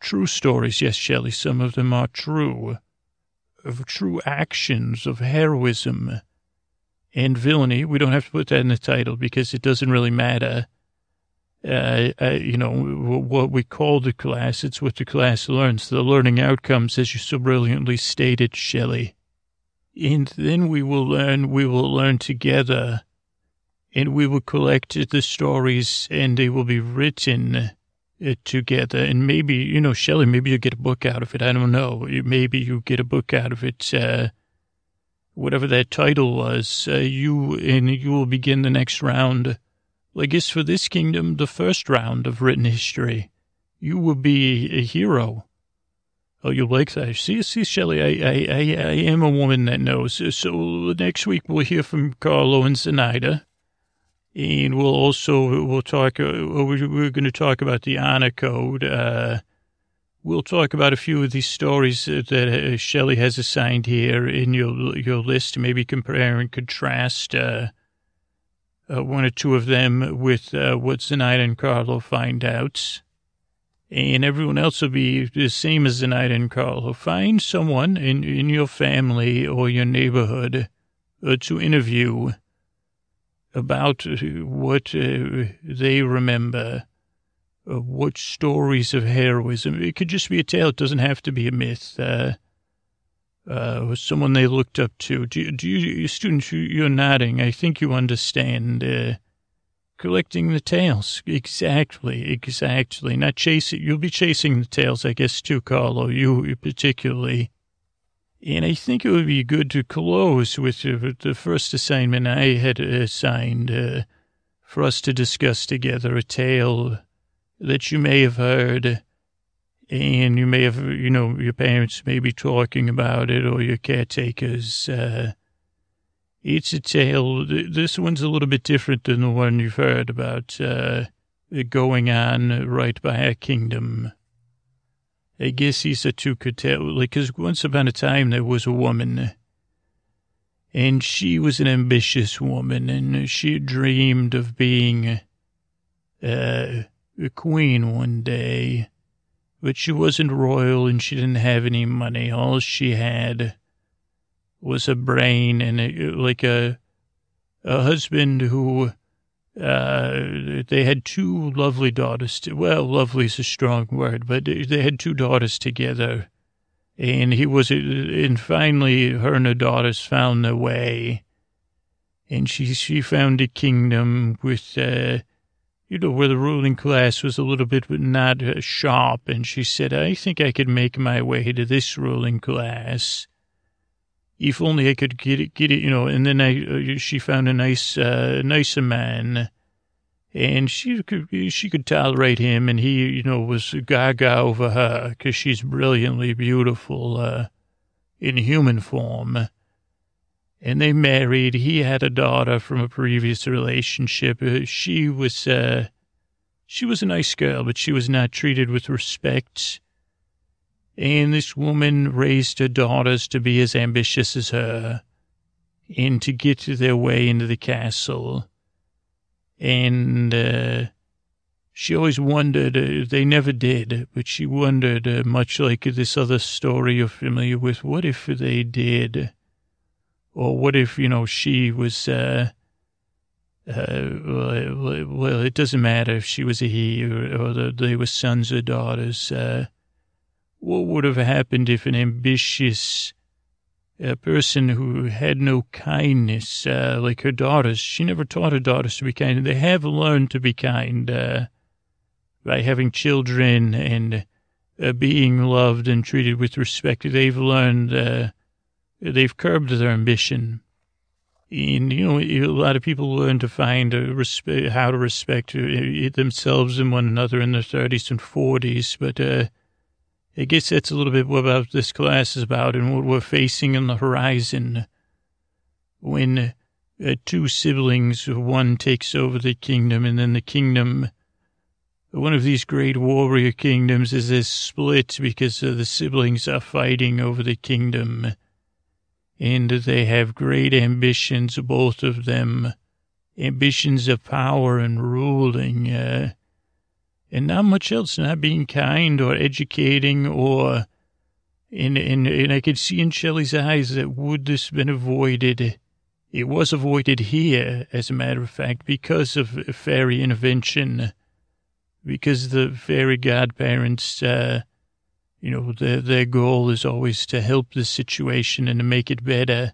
true stories, yes, Shelley, some of them are true, of true actions of heroism and villainy. We don't have to put that in the title because it doesn't really matter. Uh, uh, you know, what we call the class, it's what the class learns, the learning outcomes, as you so brilliantly stated, Shelley. And then we will learn, we will learn together and we will collect the stories and they will be written uh, together. And maybe, you know, Shelley, maybe you get a book out of it. I don't know. Maybe you get a book out of it. Uh, whatever that title was, uh, you, and you will begin the next round. I guess for this kingdom, the first round of written history, you will be a hero. Oh, you like that? See, see, Shelley, I, I, I, I am a woman that knows. So next week we'll hear from Carlo and Zenaida and we'll also we'll talk. Uh, we're going to talk about the honor code. Uh, we'll talk about a few of these stories that uh, Shelley has assigned here in your your list. Maybe compare and contrast uh, uh, one or two of them with uh, what Zenaida and Carlo find out. And everyone else will be the same as Zenaida and Carlo. Find someone in, in your family or your neighborhood to interview about uh, what uh, they remember, uh, what stories of heroism. It could just be a tale. It doesn't have to be a myth. Uh, uh, someone they looked up to. Do, do you, students, you're nodding. I think you understand. Uh, collecting the tales. Exactly, exactly. Not chasing. You'll be chasing the tales, I guess, too, Carlo. You particularly. And I think it would be good to close with the first assignment I had assigned uh, for us to discuss together a tale that you may have heard, and you may have, you know, your parents may be talking about it or your caretakers. Uh, it's a tale. This one's a little bit different than the one you've heard about uh, going on right by our kingdom. I guess he's a two could tell, like, because once upon a time there was a woman, and she was an ambitious woman, and she dreamed of being uh, a queen one day, but she wasn't royal and she didn't have any money. All she had was a brain and a, like a a husband who uh, they had two lovely daughters. To, well, lovely is a strong word, but they had two daughters together, and he was. And finally, her and her daughters found their way, and she she found a kingdom with, uh, you know, where the ruling class was a little bit but not sharp, and she said, "I think I could make my way to this ruling class." If only I could get it, get it, you know. And then I, uh, she found a nice, uh, nicer man, and she could, she could tolerate him, and he, you know, was gaga over her because she's brilliantly beautiful, uh, in human form. And they married. He had a daughter from a previous relationship. Uh, she was, uh, she was a nice girl, but she was not treated with respect and this woman raised her daughters to be as ambitious as her and to get their way into the castle. And uh, she always wondered, uh, they never did, but she wondered, uh, much like this other story you're familiar with, what if they did? Or what if, you know, she was, uh, uh, well, it doesn't matter if she was a he or, or they were sons or daughters. Uh, what would have happened if an ambitious a person who had no kindness, uh, like her daughters, she never taught her daughters to be kind. They have learned to be kind uh, by having children and uh, being loved and treated with respect. They've learned, uh, they've curbed their ambition. And, you know, a lot of people learn to find how to respect uh, themselves and one another in their 30s and 40s, but uh, I guess that's a little bit what this class is about and what we're facing on the horizon when uh, two siblings, one takes over the kingdom and then the kingdom, one of these great warrior kingdoms is a split because uh, the siblings are fighting over the kingdom and they have great ambitions, both of them, ambitions of power and ruling. Uh, and not much else, not being kind or educating or, and, and, and I could see in Shelley's eyes that would this been avoided. It was avoided here, as a matter of fact, because of fairy intervention, because the fairy godparents, uh, you know, their, their goal is always to help the situation and to make it better.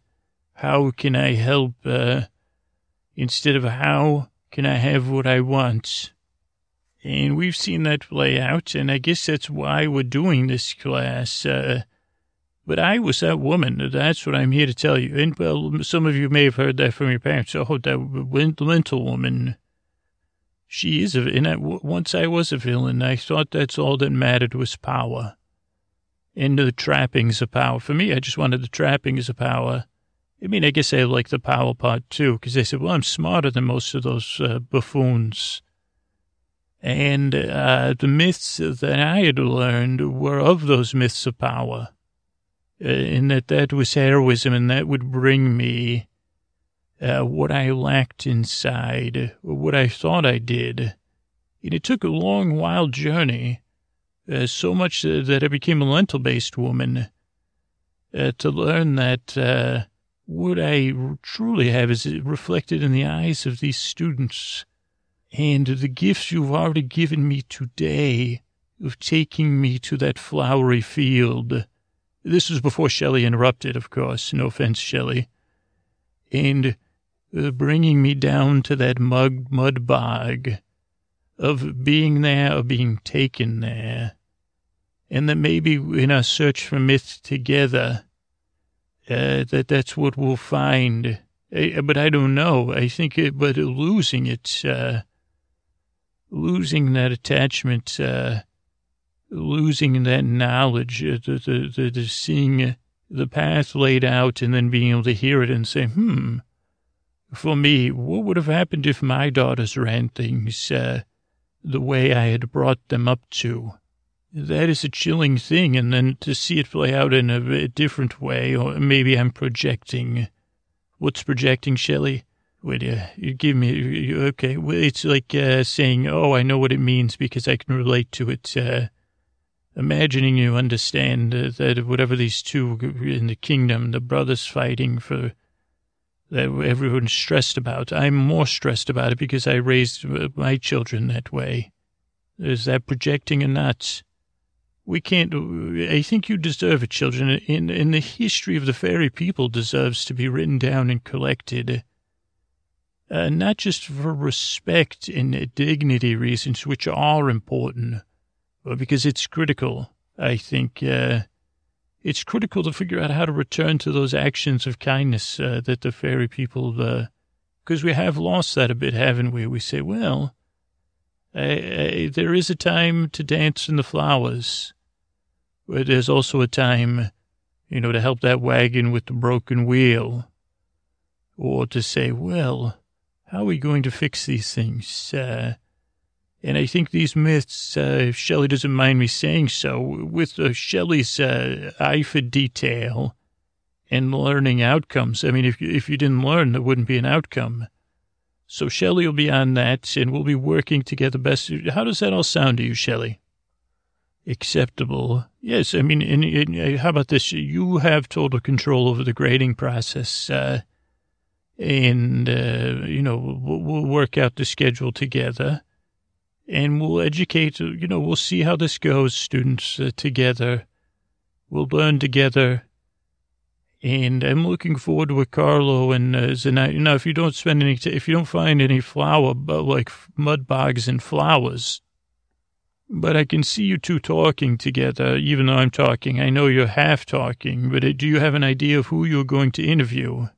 How can I help, uh, instead of how can I have what I want? And we've seen that play out, and I guess that's why we're doing this class. Uh, but I was that woman. That's what I'm here to tell you. And, well, some of you may have heard that from your parents. Oh, that mental woman. She is a, and once I was a villain. I thought that's all that mattered was power. And the trappings of power. For me, I just wanted the trappings of power. I mean, I guess I like the power part too, because they said, well, I'm smarter than most of those uh, buffoons. And uh, the myths that I had learned were of those myths of power, uh, in that that was heroism and that would bring me uh, what I lacked inside, or what I thought I did. And it took a long, wild journey, uh, so much that I became a lentil-based woman, uh, to learn that uh, what I truly have is reflected in the eyes of these students and the gifts you've already given me today of taking me to that flowery field. This was before Shelley interrupted, of course. No offense, Shelley. And uh, bringing me down to that mud, mud bog of being there, of being taken there. And that maybe in our search for myth together, uh, that that's what we'll find. Uh, but I don't know. I think, it, but losing it, uh, losing that attachment, uh, losing that knowledge, uh, the, the, the, the seeing the path laid out and then being able to hear it and say, hmm, for me, what would have happened if my daughters ran things uh, the way I had brought them up to? That is a chilling thing. And then to see it play out in a, a different way, or maybe I'm projecting. What's projecting, Shelley? Would you, you give me, you, okay, it's like uh, saying, oh, I know what it means because I can relate to it. Uh, imagining you understand uh, that whatever these two in the kingdom, the brothers fighting for that everyone's stressed about. I'm more stressed about it because I raised uh, my children that way. Is that projecting or not? We can't. I think you deserve it, children. In in the history of the fairy people deserves to be written down and collected. Uh, not just for respect and dignity reasons, which are important, but because it's critical. I think uh, it's critical to figure out how to return to those actions of kindness uh, that the fairy people, because uh, we have lost that a bit, haven't we? We say, well, there is a time to dance in the flowers, but there's also a time, you know, to help that wagon with the broken wheel, or to say, well, how are we going to fix these things? Uh, and I think these myths, uh, if Shelley doesn't mind me saying so, with uh, Shelley's uh, eye for detail and learning outcomes. I mean, if, if you didn't learn, there wouldn't be an outcome. So Shelley will be on that, and we'll be working together best. How does that all sound to you, Shelley? Acceptable. Yes, I mean, and, and, uh, how about this? You have total control over the grading process, uh, and, uh, you know, we'll, we'll work out the schedule together and we'll educate, you know, we'll see how this goes, students uh, together. We'll learn together. And I'm looking forward to Carlo and uh, Zanai, you know, if you don't spend any, t- if you don't find any flower, but like mud bogs and flowers, but I can see you two talking together, even though I'm talking. I know you're half talking, but uh, do you have an idea of who you're going to interview?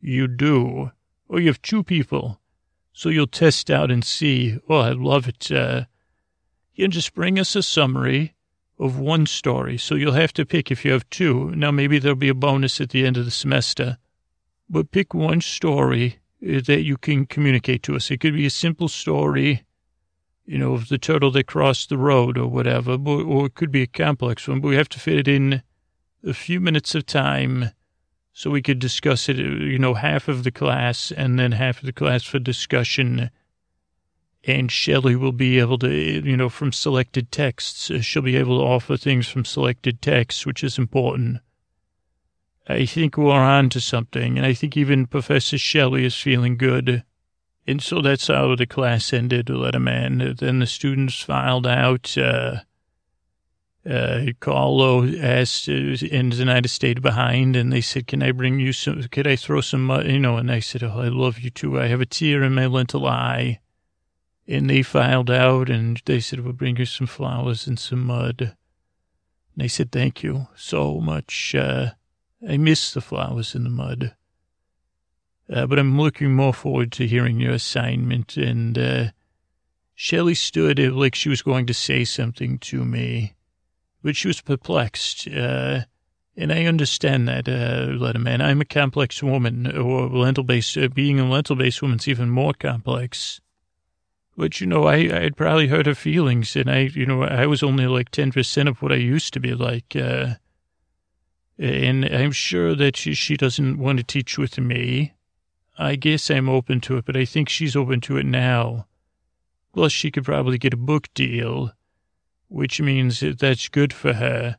You do. Or you have two people. So you'll test out and see. Oh, I love it. Uh, you just bring us a summary of one story. So you'll have to pick if you have two. Now, maybe there'll be a bonus at the end of the semester, but pick one story uh, that you can communicate to us. It could be a simple story, you know, of the turtle that crossed the road or whatever, but, or it could be a complex one, but we have to fit it in a few minutes of time so we could discuss it, you know, half of the class and then half of the class for discussion. And Shelley will be able to, you know, from selected texts, uh, she'll be able to offer things from selected texts, which is important. I think we're on to something, and I think even Professor Shelley is feeling good. And so that's how the class ended, Letterman. Then the students filed out. Uh, uh, Carlo asked, uh, and Zenaida stayed behind, and they said, "Can I bring you some? Could I throw some, mud? you know?" And I said, "Oh, I love you too. I have a tear in my lentil eye." And they filed out, and they said, "We'll bring you some flowers and some mud." And I said, "Thank you so much. Uh, I miss the flowers and the mud." Uh, but I'm looking more forward to hearing your assignment. And uh, Shelley stood like she was going to say something to me but she was perplexed. Uh, and I understand that, uh, Man. I'm a complex woman, or lentil based, uh, being a lentil based woman's even more complex. But, you know, I, I'd probably hurt her feelings, and I, you know, I was only like 10% of what I used to be like. Uh, and I'm sure that she, she doesn't want to teach with me. I guess I'm open to it, but I think she's open to it now. Plus, she could probably get a book deal which means that's good for her.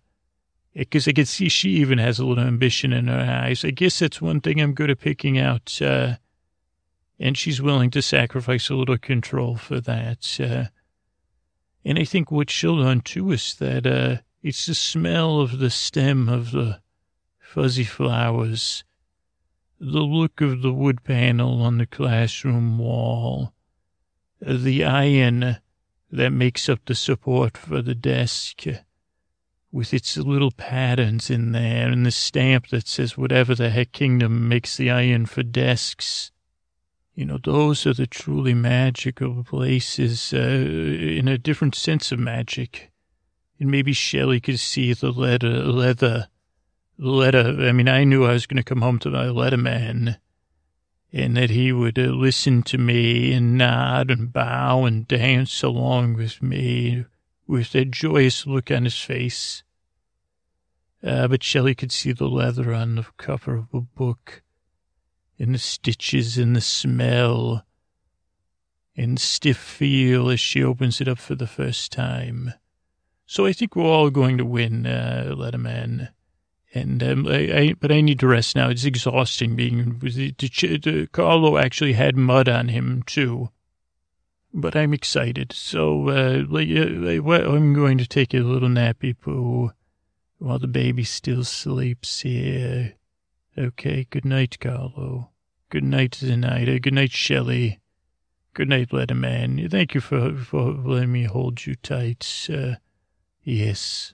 Because I can see she even has a little ambition in her eyes. I guess that's one thing I'm good at picking out. Uh, and she's willing to sacrifice a little control for that. Uh, and I think what she'll learn too is that uh, it's the smell of the stem of the fuzzy flowers, the look of the wood panel on the classroom wall, the iron that makes up the support for the desk with its little patterns in there and the stamp that says whatever the heck kingdom makes the iron for desks. You know, those are the truly magical places, uh, in a different sense of magic. And maybe Shelley could see the letter, leather, letter. I mean, I knew I was going to come home to my letter man and that he would uh, listen to me and nod and bow and dance along with me with a joyous look on his face. Uh, but Shelley could see the leather on the cover of a book and the stitches and the smell and stiff feel as she opens it up for the first time. So I think we're all going to win, uh, Letterman. And um, I, I, but I need to rest now. It's exhausting being. The, the, the, Carlo actually had mud on him too, but I'm excited. So uh, I'm going to take a little nappy poo while the baby still sleeps here. Okay. Good night, Carlo. Good night, Zenaida. Good night, Shelley. Good night, Letterman. Thank you for for letting me hold you tight. Uh, yes.